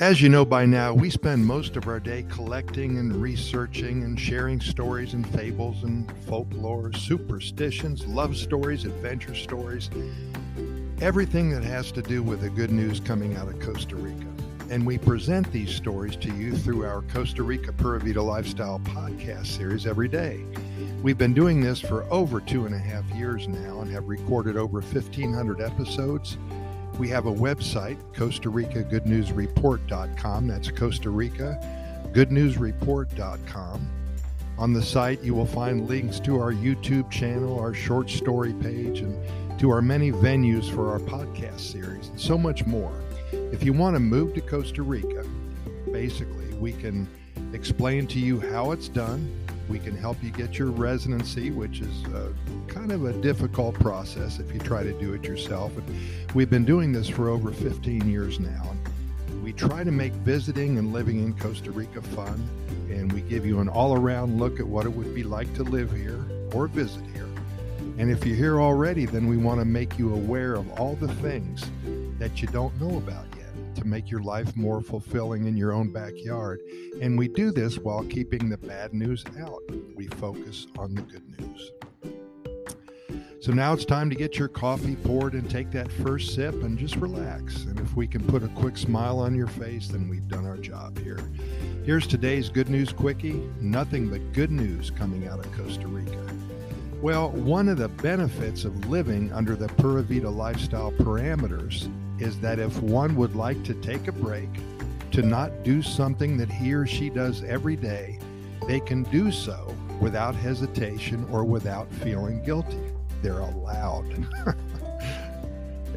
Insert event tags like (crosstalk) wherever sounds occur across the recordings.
As you know by now, we spend most of our day collecting and researching and sharing stories and fables and folklore, superstitions, love stories, adventure stories, everything that has to do with the good news coming out of Costa Rica. And we present these stories to you through our Costa Rica Pura Vida Lifestyle podcast series every day. We've been doing this for over two and a half years now and have recorded over 1,500 episodes we have a website, Costa Rica Good News Report.com. That's Costa Rica Good News Report.com. On the site, you will find links to our YouTube channel, our short story page, and to our many venues for our podcast series, and so much more. If you want to move to Costa Rica, basically, we can explain to you how it's done, we can help you get your residency, which is uh, kind of a difficult process if you try to do it yourself. And we've been doing this for over 15 years now. We try to make visiting and living in Costa Rica fun, and we give you an all around look at what it would be like to live here or visit here. And if you're here already, then we want to make you aware of all the things that you don't know about make your life more fulfilling in your own backyard. And we do this while keeping the bad news out. We focus on the good news. So now it's time to get your coffee poured and take that first sip and just relax. And if we can put a quick smile on your face, then we've done our job here. Here's today's Good News Quickie nothing but good news coming out of Costa Rica. Well, one of the benefits of living under the Pura Vida lifestyle parameters is that if one would like to take a break, to not do something that he or she does every day, they can do so without hesitation or without feeling guilty. They're allowed. (laughs)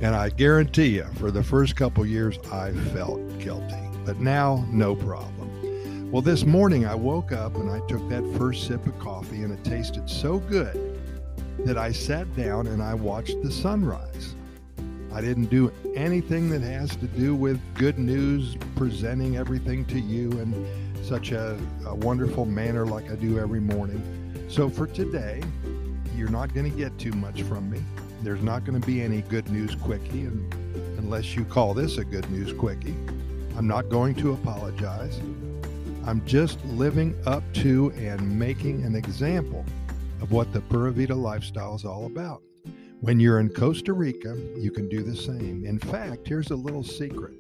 and I guarantee you, for the first couple years, I felt guilty. But now, no problem. Well, this morning I woke up and I took that first sip of coffee, and it tasted so good that I sat down and I watched the sunrise. I didn't do anything that has to do with good news, presenting everything to you in such a, a wonderful manner like I do every morning. So for today, you're not going to get too much from me. There's not going to be any good news quickie, and unless you call this a good news quickie. I'm not going to apologize. I'm just living up to and making an example of what the Pura Vida lifestyle is all about. When you're in Costa Rica, you can do the same. In fact, here's a little secret.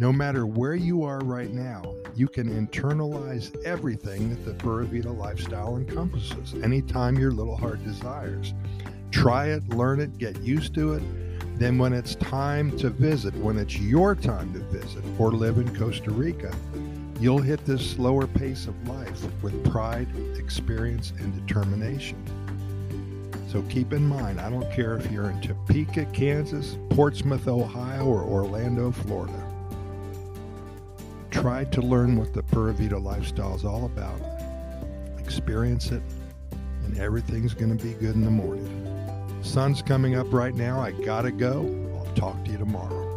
No matter where you are right now, you can internalize everything that the Pura Vida lifestyle encompasses anytime your little heart desires. Try it, learn it, get used to it. Then, when it's time to visit, when it's your time to visit or live in Costa Rica, you'll hit this slower pace of life with pride, experience, and determination. So keep in mind, I don't care if you're in Topeka, Kansas, Portsmouth, Ohio, or Orlando, Florida. Try to learn what the Pura Vida lifestyle is all about. Experience it, and everything's going to be good in the morning. Sun's coming up right now. I got to go. I'll talk to you tomorrow.